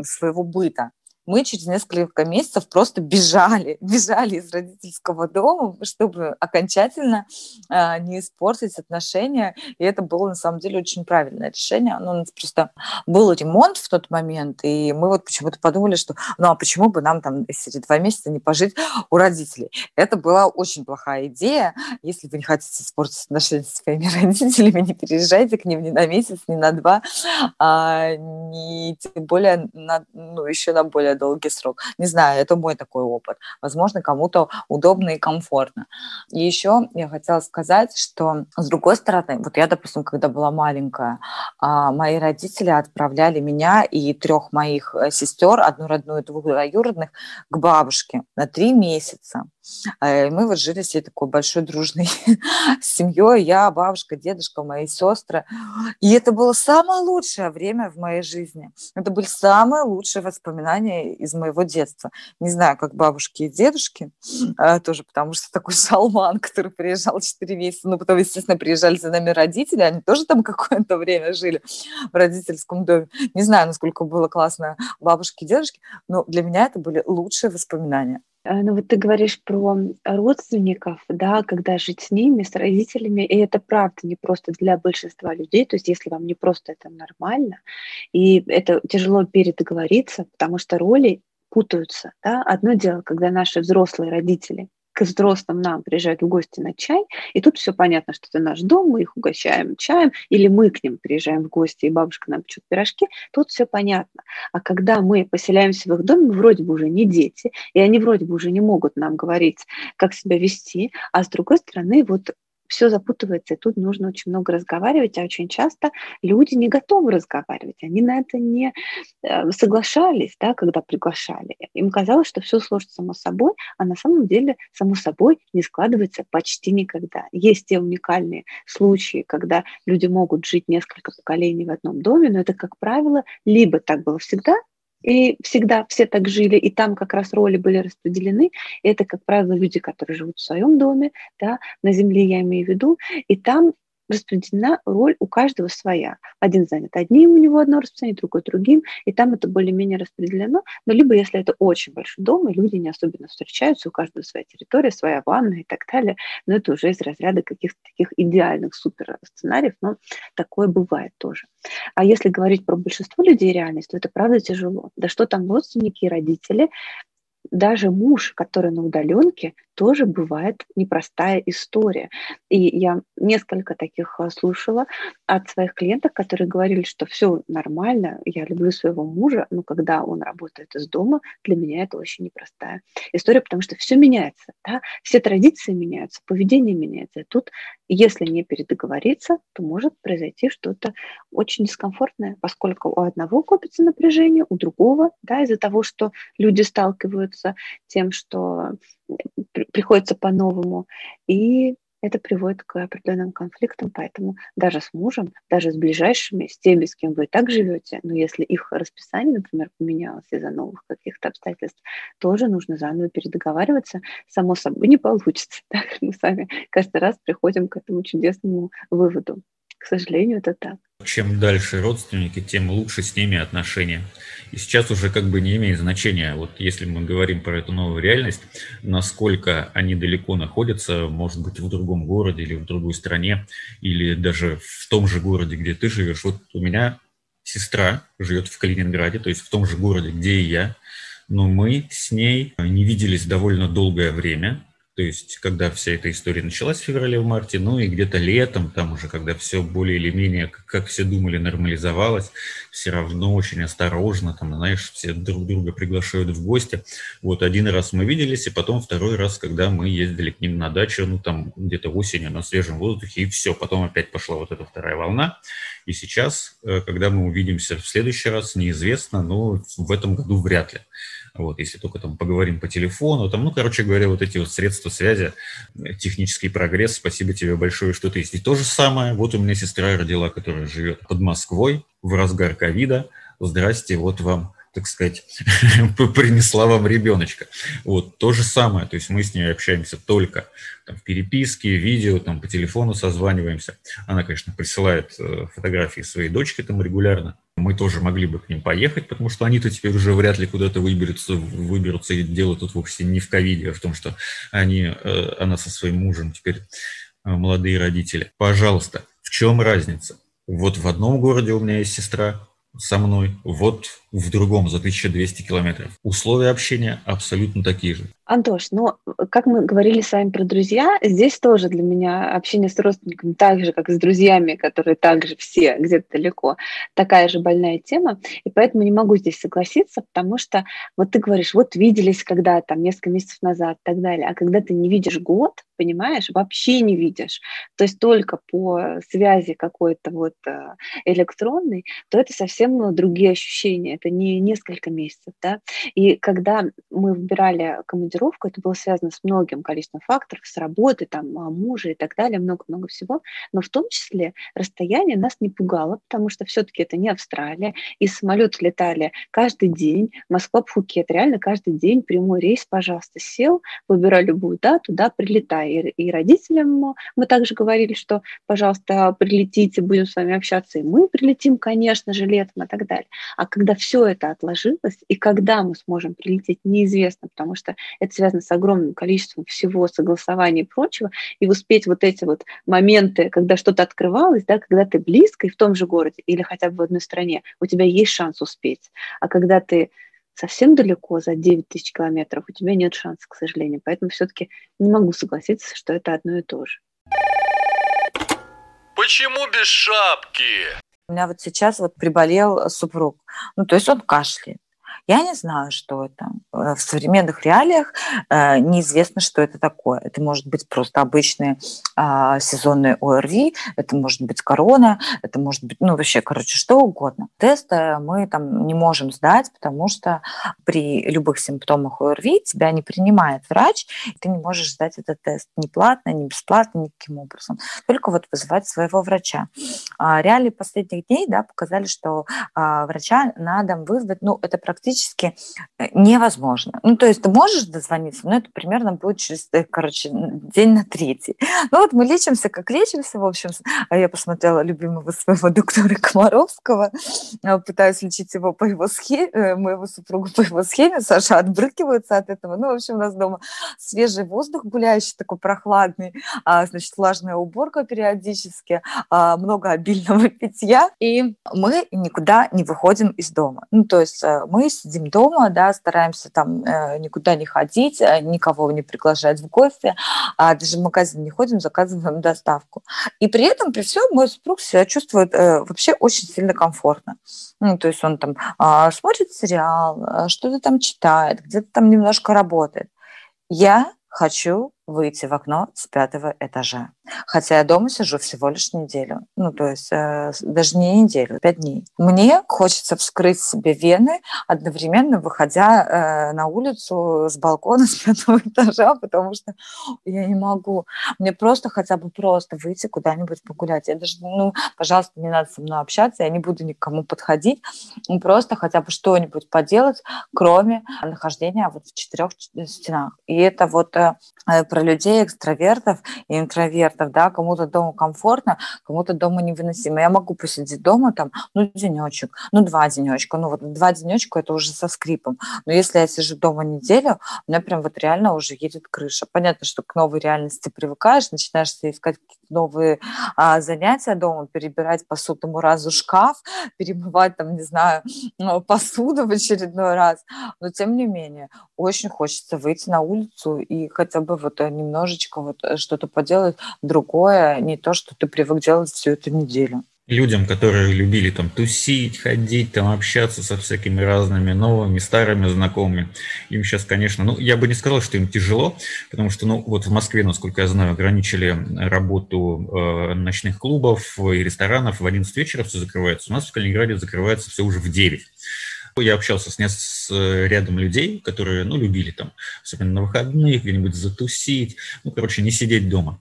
своего быта мы через несколько месяцев просто бежали, бежали из родительского дома, чтобы окончательно э, не испортить отношения. И это было на самом деле очень правильное решение. Ну, у нас просто был ремонт в тот момент, и мы вот почему-то подумали, что ну а почему бы нам там эти два месяца не пожить у родителей? Это была очень плохая идея. Если вы не хотите испортить отношения со своими родителями, не переезжайте к ним ни на месяц, ни на два, а, не, тем более на, ну, еще на более долгий срок. Не знаю, это мой такой опыт. Возможно, кому-то удобно и комфортно. И еще я хотела сказать, что с другой стороны, вот я, допустим, когда была маленькая, а, мои родители отправляли меня и трех моих э, сестер, одну родную двух двоюродных, к бабушке на три месяца. Э, мы вот жили всей такой большой дружной семьей, я, бабушка, дедушка, мои сестры. И это было самое лучшее время в моей жизни. Это были самые лучшие воспоминания из моего детства. Не знаю, как бабушки и дедушки, э, тоже потому что такой шалман, который приезжал 4 месяца, но потом, естественно, приезжали за нами родители, они тоже там какое-то время жили в родительском доме. Не знаю, насколько было классно бабушки и дедушки, но для меня это были лучшие воспоминания. Э, ну вот ты говоришь про родственников, да, когда жить с ними, с родителями, и это правда не просто для большинства людей, то есть если вам не просто это нормально, и это тяжело передоговориться, потому что роли путаются, да, одно дело, когда наши взрослые родители к взрослым нам приезжают в гости на чай, и тут все понятно, что это наш дом, мы их угощаем чаем, или мы к ним приезжаем в гости, и бабушка нам печет пирожки, тут все понятно. А когда мы поселяемся в их доме, мы вроде бы уже не дети, и они вроде бы уже не могут нам говорить, как себя вести, а с другой стороны, вот все запутывается, и тут нужно очень много разговаривать, а очень часто люди не готовы разговаривать, они на это не э, соглашались, да, когда приглашали. Им казалось, что все сложится само собой, а на самом деле само собой не складывается почти никогда. Есть те уникальные случаи, когда люди могут жить несколько поколений в одном доме, но это, как правило, либо так было всегда, и всегда все так жили, и там как раз роли были распределены. И это, как правило, люди, которые живут в своем доме, да, на земле я имею в виду, и там распределена роль у каждого своя. Один занят одним, у него одно расписание, другой другим, и там это более-менее распределено. Но либо если это очень большой дом, и люди не особенно встречаются, у каждого своя территория, своя ванна и так далее, но это уже из разряда каких-то таких идеальных супер сценариев, но такое бывает тоже. А если говорить про большинство людей реальность, то это правда тяжело. Да что там родственники и родители, даже муж, который на удаленке, тоже бывает непростая история. И я несколько таких э, слушала от своих клиентов, которые говорили, что все нормально, я люблю своего мужа, но когда он работает из дома, для меня это очень непростая история, потому что все меняется, да? все традиции меняются, поведение меняется. И тут, если не передоговориться, то может произойти что-то очень дискомфортное, поскольку у одного копится напряжение, у другого, да, из-за того, что люди сталкиваются тем, что приходится по-новому. И это приводит к определенным конфликтам, поэтому даже с мужем, даже с ближайшими, с теми, с кем вы и так живете, но если их расписание, например, поменялось из-за новых каких-то обстоятельств, тоже нужно заново передоговариваться. Само собой не получится. Так? Мы сами каждый раз приходим к этому чудесному выводу. К сожалению, это так. Чем дальше родственники, тем лучше с ними отношения. И сейчас уже как бы не имеет значения, вот если мы говорим про эту новую реальность, насколько они далеко находятся, может быть, в другом городе или в другой стране, или даже в том же городе, где ты живешь. Вот у меня сестра живет в Калининграде, то есть в том же городе, где и я, но мы с ней не виделись довольно долгое время, то есть, когда вся эта история началась в феврале, в марте, ну и где-то летом, там уже, когда все более или менее, как, как все думали, нормализовалось, все равно очень осторожно, там, знаешь, все друг друга приглашают в гости. Вот один раз мы виделись, и потом второй раз, когда мы ездили к ним на дачу, ну там где-то осенью на свежем воздухе, и все. Потом опять пошла вот эта вторая волна. И сейчас, э, когда мы увидимся в следующий раз, неизвестно, но в этом году вряд ли. Вот, если только там поговорим по телефону, там, ну, короче говоря, вот эти вот средства связи, технический прогресс, спасибо тебе большое, что ты есть. И то же самое, вот у меня сестра родила, которая живет под Москвой в разгар ковида. Здрасте, вот вам так сказать, принесла вам ребеночка. Вот, то же самое, то есть мы с ней общаемся только там, в переписке, видео, там, по телефону созваниваемся. Она, конечно, присылает э, фотографии своей дочки там регулярно. Мы тоже могли бы к ним поехать, потому что они-то теперь уже вряд ли куда-то выберутся, выберутся, и дело тут вовсе не в ковиде, а в том, что они, э, она со своим мужем теперь э, молодые родители. Пожалуйста, в чем разница? Вот в одном городе у меня есть сестра со мной, вот в другом за 1200 километров. Условия общения абсолютно такие же. Антош, ну, как мы говорили с вами про друзья, здесь тоже для меня общение с родственниками так же, как с друзьями, которые также все где-то далеко, такая же больная тема, и поэтому не могу здесь согласиться, потому что вот ты говоришь, вот виделись когда там несколько месяцев назад и так далее, а когда ты не видишь год, понимаешь, вообще не видишь, то есть только по связи какой-то вот э, электронной, то это совсем ну, другие ощущения, это не несколько месяцев, да, и когда мы выбирали командировку, это было связано с многим количеством факторов, с работы, там, а, мужа и так далее, много-много всего, но в том числе расстояние нас не пугало, потому что все-таки это не Австралия, и самолеты летали каждый день, Москва-Пхукет, реально каждый день прямой рейс, пожалуйста, сел, выбирай любую дату, да, прилетай, и, и родителям мы также говорили, что, пожалуйста, прилетите, будем с вами общаться, и мы прилетим, конечно же, летом и так далее. А когда все это отложилось, и когда мы сможем прилететь, неизвестно, потому что это связано с огромным количеством всего, согласования и прочего, и успеть вот эти вот моменты, когда что-то открывалось, да, когда ты близко и в том же городе или хотя бы в одной стране, у тебя есть шанс успеть. А когда ты совсем далеко, за 9 тысяч километров, у тебя нет шанса, к сожалению. Поэтому все-таки не могу согласиться, что это одно и то же. Почему без шапки? У меня вот сейчас вот приболел супруг. Ну, то есть он кашляет. Я не знаю, что это. Э, в современных реалиях э, неизвестно, что это такое. Это может быть просто обычный э, сезонный ОРВИ, это может быть корона, это может быть, ну, вообще, короче, что угодно. Тест мы там не можем сдать, потому что при любых симптомах ОРВИ тебя не принимает врач, и ты не можешь сдать этот тест ни платно, ни бесплатно, никаким образом. Только вот вызывать своего врача. А реалии последних дней да, показали, что а, врача на дом вызвать, ну, это практически практически э, невозможно. Ну, то есть ты можешь дозвониться, но это примерно будет через, э, короче, день на третий. Ну, вот мы лечимся, как лечимся, в общем. А я посмотрела любимого своего доктора Комаровского, э, пытаюсь лечить его по его схеме, моего супруга по его схеме. Саша отбрыкивается от этого. Ну, в общем, у нас дома свежий воздух гуляющий, такой прохладный, а, значит, влажная уборка периодически, а, много обильного питья, и мы никуда не выходим из дома. Ну, то есть мы сидим дома, да, стараемся там э, никуда не ходить, э, никого не приглашать в гости, а даже в магазин не ходим, заказываем доставку. И при этом, при всем, мой супруг себя чувствует э, вообще очень сильно комфортно. Ну, то есть он там э, смотрит сериал, э, что-то там читает, где-то там немножко работает. Я хочу выйти в окно с пятого этажа. Хотя я дома сижу всего лишь неделю. Ну, то есть э, даже не неделю, пять дней. Мне хочется вскрыть себе вены, одновременно выходя э, на улицу с балкона с пятого этажа, потому что я не могу. Мне просто хотя бы просто выйти куда-нибудь погулять. Я даже, ну, пожалуйста, не надо со мной общаться, я не буду никому подходить. Просто хотя бы что-нибудь поделать, кроме нахождения вот в четырех стенах. И это вот э, про людей, экстравертов и интровертов, да, кому-то дома комфортно, кому-то дома невыносимо. Я могу посидеть дома там, ну, денечек, ну, два денечка, ну, вот два денечка это уже со скрипом. Но если я сижу дома неделю, у меня прям вот реально уже едет крыша. Понятно, что к новой реальности привыкаешь, начинаешь искать новые а, занятия дома, перебирать по сотому разу шкаф, перемывать там, не знаю, ну, посуду в очередной раз. Но тем не менее, очень хочется выйти на улицу и хотя бы вот немножечко вот э, что-то поделать другое, не то, что ты привык делать всю эту неделю людям, которые любили там тусить, ходить, там общаться со всякими разными новыми, старыми знакомыми, им сейчас, конечно, ну, я бы не сказал, что им тяжело, потому что, ну, вот в Москве, насколько я знаю, ограничили работу э, ночных клубов и ресторанов в 11 вечера все закрывается. У нас в Калининграде закрывается все уже в 9. Я общался с, с э, рядом людей, которые, ну, любили там, особенно на выходных, где-нибудь затусить, ну, короче, не сидеть дома.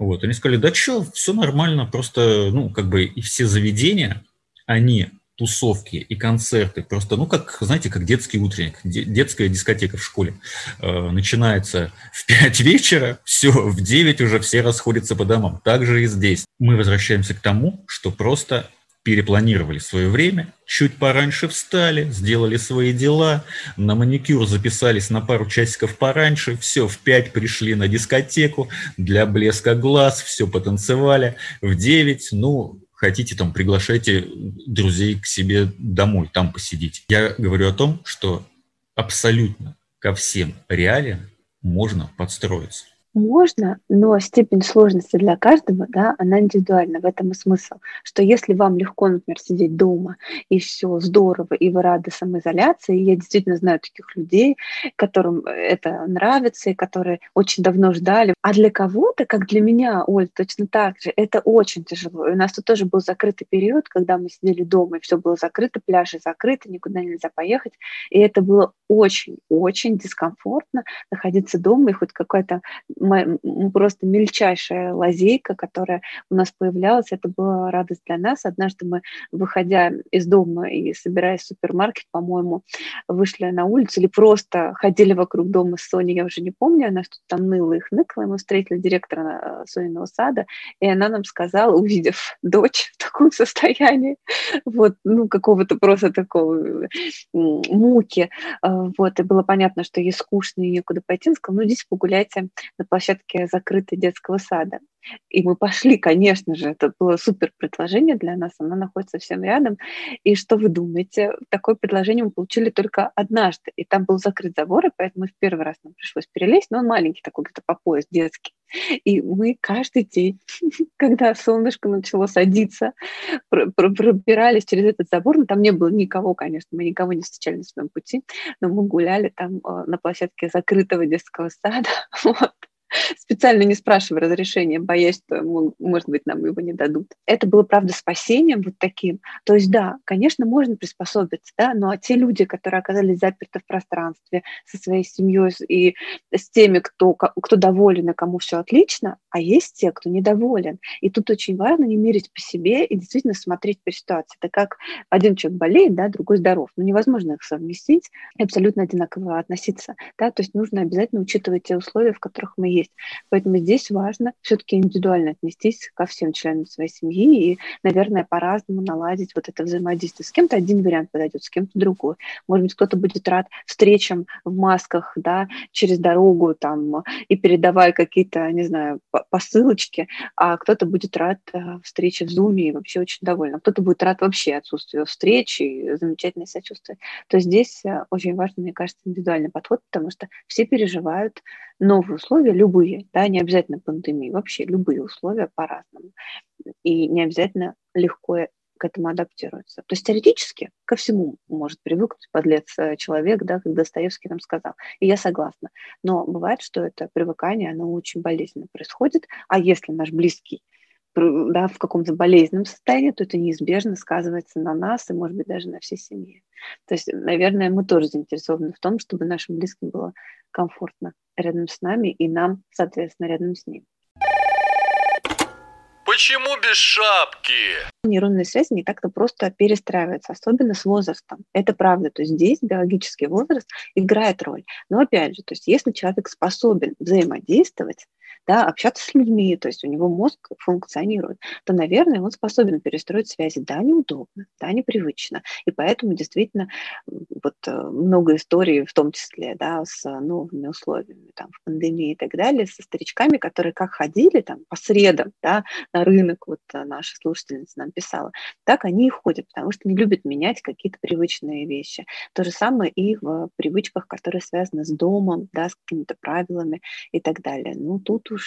Вот, они сказали, да что, все нормально, просто, ну, как бы и все заведения, они тусовки и концерты, просто, ну, как, знаете, как детский утренник, детская дискотека в школе. Э, начинается в 5 вечера, все, в 9 уже все расходятся по домам. Так же и здесь. Мы возвращаемся к тому, что просто перепланировали свое время, чуть пораньше встали, сделали свои дела, на маникюр записались на пару часиков пораньше, все, в пять пришли на дискотеку, для блеска глаз, все потанцевали, в девять, ну, хотите, там, приглашайте друзей к себе домой, там посидеть. Я говорю о том, что абсолютно ко всем реалиям можно подстроиться. Можно, но степень сложности для каждого, да, она индивидуальна. В этом и смысл. Что если вам легко, например, сидеть дома, и все здорово, и вы рады самоизоляции, и я действительно знаю таких людей, которым это нравится, и которые очень давно ждали. А для кого-то, как для меня, Оль, точно так же, это очень тяжело. И у нас тут тоже был закрытый период, когда мы сидели дома, и все было закрыто, пляжи закрыты, никуда нельзя поехать. И это было очень-очень дискомфортно находиться дома, и хоть какая-то просто мельчайшая лазейка, которая у нас появлялась. Это была радость для нас. Однажды мы, выходя из дома и собираясь в супермаркет, по-моему, вышли на улицу или просто ходили вокруг дома с Соней, я уже не помню, она что-то там ныла их ныкала, и мы встретили директора э, Сониного сада, и она нам сказала, увидев дочь в таком состоянии, вот, ну, какого-то просто такого муки, э, вот, и было понятно, что ей скучно и некуда пойти, она сказала, ну, идите погуляйте на площадке закрытой детского сада. И мы пошли, конечно же, это было супер предложение для нас, она находится совсем рядом. И что вы думаете? Такое предложение мы получили только однажды, и там был закрыт забор, и поэтому в первый раз нам пришлось перелезть, но он маленький такой, где-то по пояс, детский. И мы каждый день, когда солнышко начало садиться, пробирались через этот забор, но там не было никого, конечно, мы никого не встречали на своем пути, но мы гуляли там э, на площадке закрытого детского сада, вот специально не спрашивая разрешения, боясь, что, может быть, нам его не дадут. Это было, правда, спасением вот таким. То есть, да, конечно, можно приспособиться, да, но те люди, которые оказались заперты в пространстве со своей семьей и с теми, кто, кто доволен и кому все отлично, а есть те, кто недоволен. И тут очень важно не мерить по себе и действительно смотреть по ситуации. Это как один человек болеет, да, другой здоров. Ну, невозможно их совместить и абсолютно одинаково относиться. Да? То есть нужно обязательно учитывать те условия, в которых мы есть. Поэтому здесь важно все-таки индивидуально отнестись ко всем членам своей семьи и, наверное, по-разному наладить вот это взаимодействие. С кем-то один вариант подойдет, с кем-то другой. Может быть, кто-то будет рад встречам в масках, да, через дорогу там и передавая какие-то, не знаю, посылочки, а кто-то будет рад э, встрече в Zoom и вообще очень доволен. А кто-то будет рад вообще отсутствию встречи и замечательное сочувствие. То здесь э, очень важно, мне кажется, индивидуальный подход, потому что все переживают новые условия, любые, да, не обязательно пандемии, вообще любые условия по-разному. И не обязательно легко к этому адаптируется. То есть теоретически ко всему может привыкнуть подлец э, человек, да, как Достоевский нам сказал. И я согласна. Но бывает, что это привыкание, оно очень болезненно происходит. А если наш близкий да, в каком-то болезненном состоянии, то это неизбежно сказывается на нас и, может быть, даже на всей семье. То есть, наверное, мы тоже заинтересованы в том, чтобы нашим близким было комфортно рядом с нами и нам, соответственно, рядом с ним. Почему без шапки? Нейронные связи не так-то просто перестраиваются, особенно с возрастом. Это правда. То есть здесь биологический возраст играет роль. Но опять же, то есть если человек способен взаимодействовать, да, общаться с людьми, то есть у него мозг функционирует, то, наверное, он способен перестроить связи. Да, неудобно, да, непривычно. И поэтому действительно вот э, много историй, в том числе, да, с новыми условиями, там, в пандемии и так далее, со старичками, которые как ходили там по средам, да, на рынок, вот э, наша слушательница нам писала, так они и ходят, потому что не любят менять какие-то привычные вещи. То же самое и в привычках, которые связаны с домом, да, с какими-то правилами и так далее. Ну, тут уж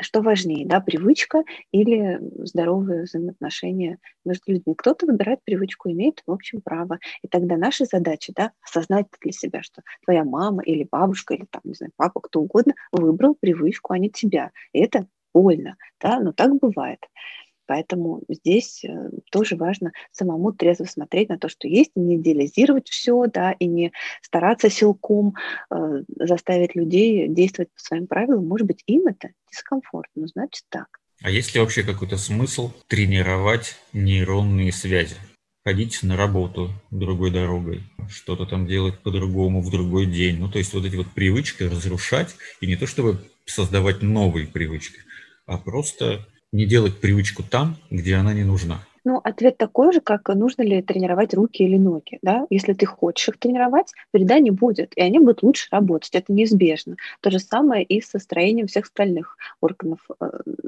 что важнее, да, привычка или здоровые взаимоотношения между людьми. Кто-то выбирает привычку, имеет, в общем, право. И тогда наша задача, да, осознать для себя, что твоя мама или бабушка, или там, не знаю, папа, кто угодно, выбрал привычку, а не тебя. И это больно, да, но так бывает. Поэтому здесь э, тоже важно самому трезво смотреть на то, что есть, не идеализировать все, да, и не стараться силком э, заставить людей действовать по своим правилам. Может быть, им это дискомфортно, значит так. А есть ли вообще какой-то смысл тренировать нейронные связи? ходить на работу другой дорогой, что-то там делать по-другому в другой день. Ну, то есть вот эти вот привычки разрушать, и не то чтобы создавать новые привычки, а просто не делать привычку там, где она не нужна. Ну, ответ такой же, как нужно ли тренировать руки или ноги. Да? Если ты хочешь их тренировать, вреда не будет, и они будут лучше работать. Это неизбежно. То же самое и со строением всех остальных органов э,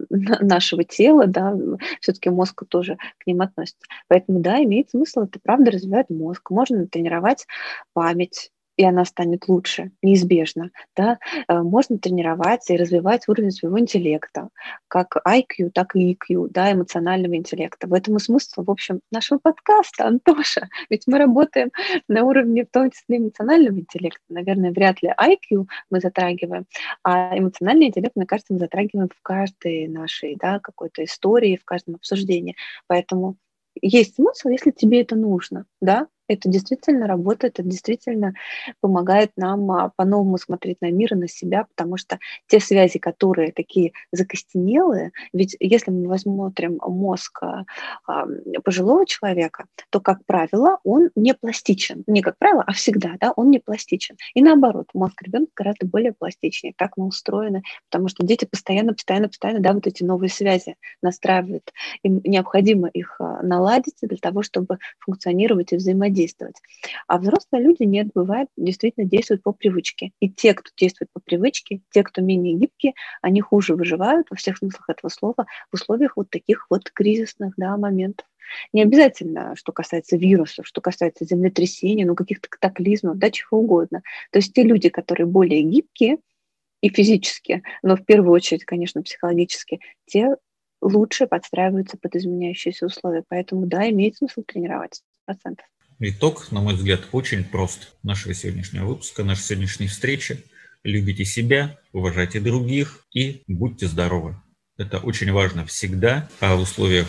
нашего тела. Да? Все-таки мозг тоже к ним относится. Поэтому, да, имеет смысл, это правда развивает мозг. Можно тренировать память, и она станет лучше, неизбежно. Да? Э, можно тренироваться и развивать уровень своего интеллекта, как IQ, так и EQ, да, эмоционального интеллекта. В этом и смысл, в общем, нашего подкаста, Антоша. Ведь мы работаем на уровне, в том числе, эмоционального интеллекта. Наверное, вряд ли IQ мы затрагиваем, а эмоциональный интеллект, мне кажется, мы затрагиваем в каждой нашей да, какой-то истории, в каждом обсуждении. Поэтому есть смысл, если тебе это нужно, да, это действительно работает, это действительно помогает нам а, по-новому смотреть на мир и на себя, потому что те связи, которые такие закостенелые, ведь если мы посмотрим мозг а, пожилого человека, то, как правило, он не пластичен. Не как правило, а всегда, да, он не пластичен. И наоборот, мозг ребенка гораздо более пластичнее. Так мы устроены, потому что дети постоянно, постоянно, постоянно, да, вот эти новые связи настраивают. Им необходимо их а, наладить для того, чтобы функционировать и взаимодействовать действовать. А взрослые люди нет, бывает, действительно действуют по привычке. И те, кто действует по привычке, те, кто менее гибкие, они хуже выживают во всех смыслах этого слова в условиях вот таких вот кризисных да, моментов. Не обязательно, что касается вирусов, что касается землетрясений, ну каких-то катаклизмов, да, чего угодно. То есть те люди, которые более гибкие и физически, но в первую очередь, конечно, психологически, те лучше подстраиваются под изменяющиеся условия. Поэтому, да, имеет смысл тренироваться. Процентов. Итог, на мой взгляд, очень прост нашего сегодняшнего выпуска, нашей сегодняшней встречи. Любите себя, уважайте других и будьте здоровы. Это очень важно всегда, а в условиях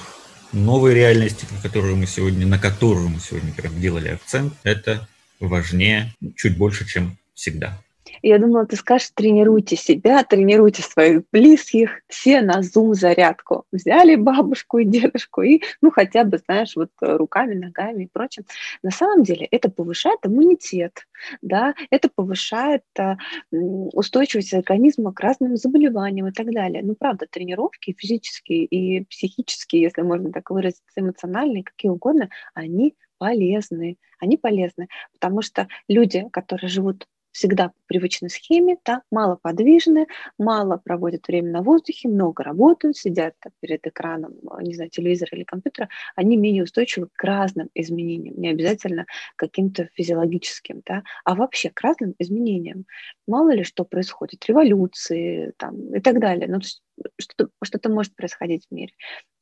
новой реальности, на которую мы сегодня, на которую мы сегодня прям делали акцент, это важнее чуть больше, чем всегда. Я думала, ты скажешь, тренируйте себя, тренируйте своих близких, все на зум-зарядку. Взяли бабушку и дедушку и, ну, хотя бы, знаешь, вот руками, ногами и прочим. На самом деле это повышает иммунитет, да, это повышает а, устойчивость организма к разным заболеваниям и так далее. Ну, правда, тренировки физические и психические, если можно так выразиться, эмоциональные, какие угодно, они полезны. Они полезны, потому что люди, которые живут всегда по привычной схеме, да, мало подвижны, мало проводят время на воздухе, много работают, сидят так, перед экраном, а, не знаю, телевизора или компьютера, они менее устойчивы к разным изменениям, не обязательно каким-то физиологическим, да, а вообще к разным изменениям. Мало ли что происходит, революции там, и так далее. Ну, что-то, что-то может происходить в мире.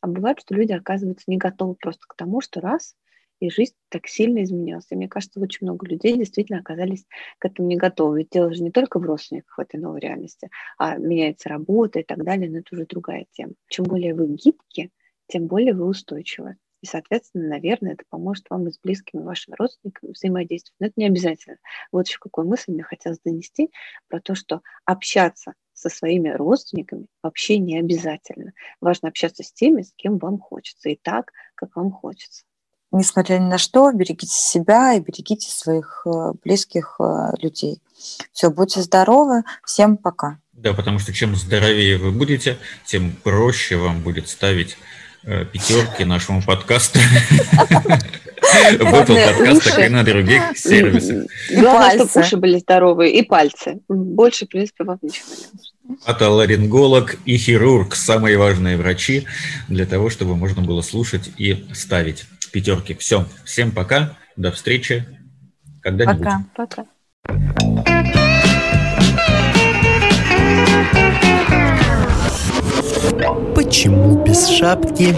А бывает, что люди оказываются не готовы просто к тому, что раз – и жизнь так сильно изменилась. И мне кажется, очень много людей действительно оказались к этому не готовы. Ведь дело же не только в родственниках в этой новой реальности, а меняется работа и так далее, но это уже другая тема. Чем более вы гибки, тем более вы устойчивы. И, соответственно, наверное, это поможет вам и с близкими вашими родственниками взаимодействовать. Но это не обязательно. Вот еще какую мысль мне хотелось донести про то, что общаться со своими родственниками вообще не обязательно. Важно общаться с теми, с кем вам хочется, и так, как вам хочется несмотря ни на что, берегите себя и берегите своих э, близких э, людей. Все, будьте здоровы, всем пока. Да, потому что чем здоровее вы будете, тем проще вам будет ставить э, пятерки нашему подкасту. В Apple подкастах и на других сервисах. Главное, чтобы уши были здоровые и пальцы. Больше, в принципе, вам ничего не нужно. Отоларинголог и хирург – самые важные врачи для того, чтобы можно было слушать и ставить пятерки. Все. Всем пока. До встречи когда-нибудь. Пока. Пока. Почему без шапки?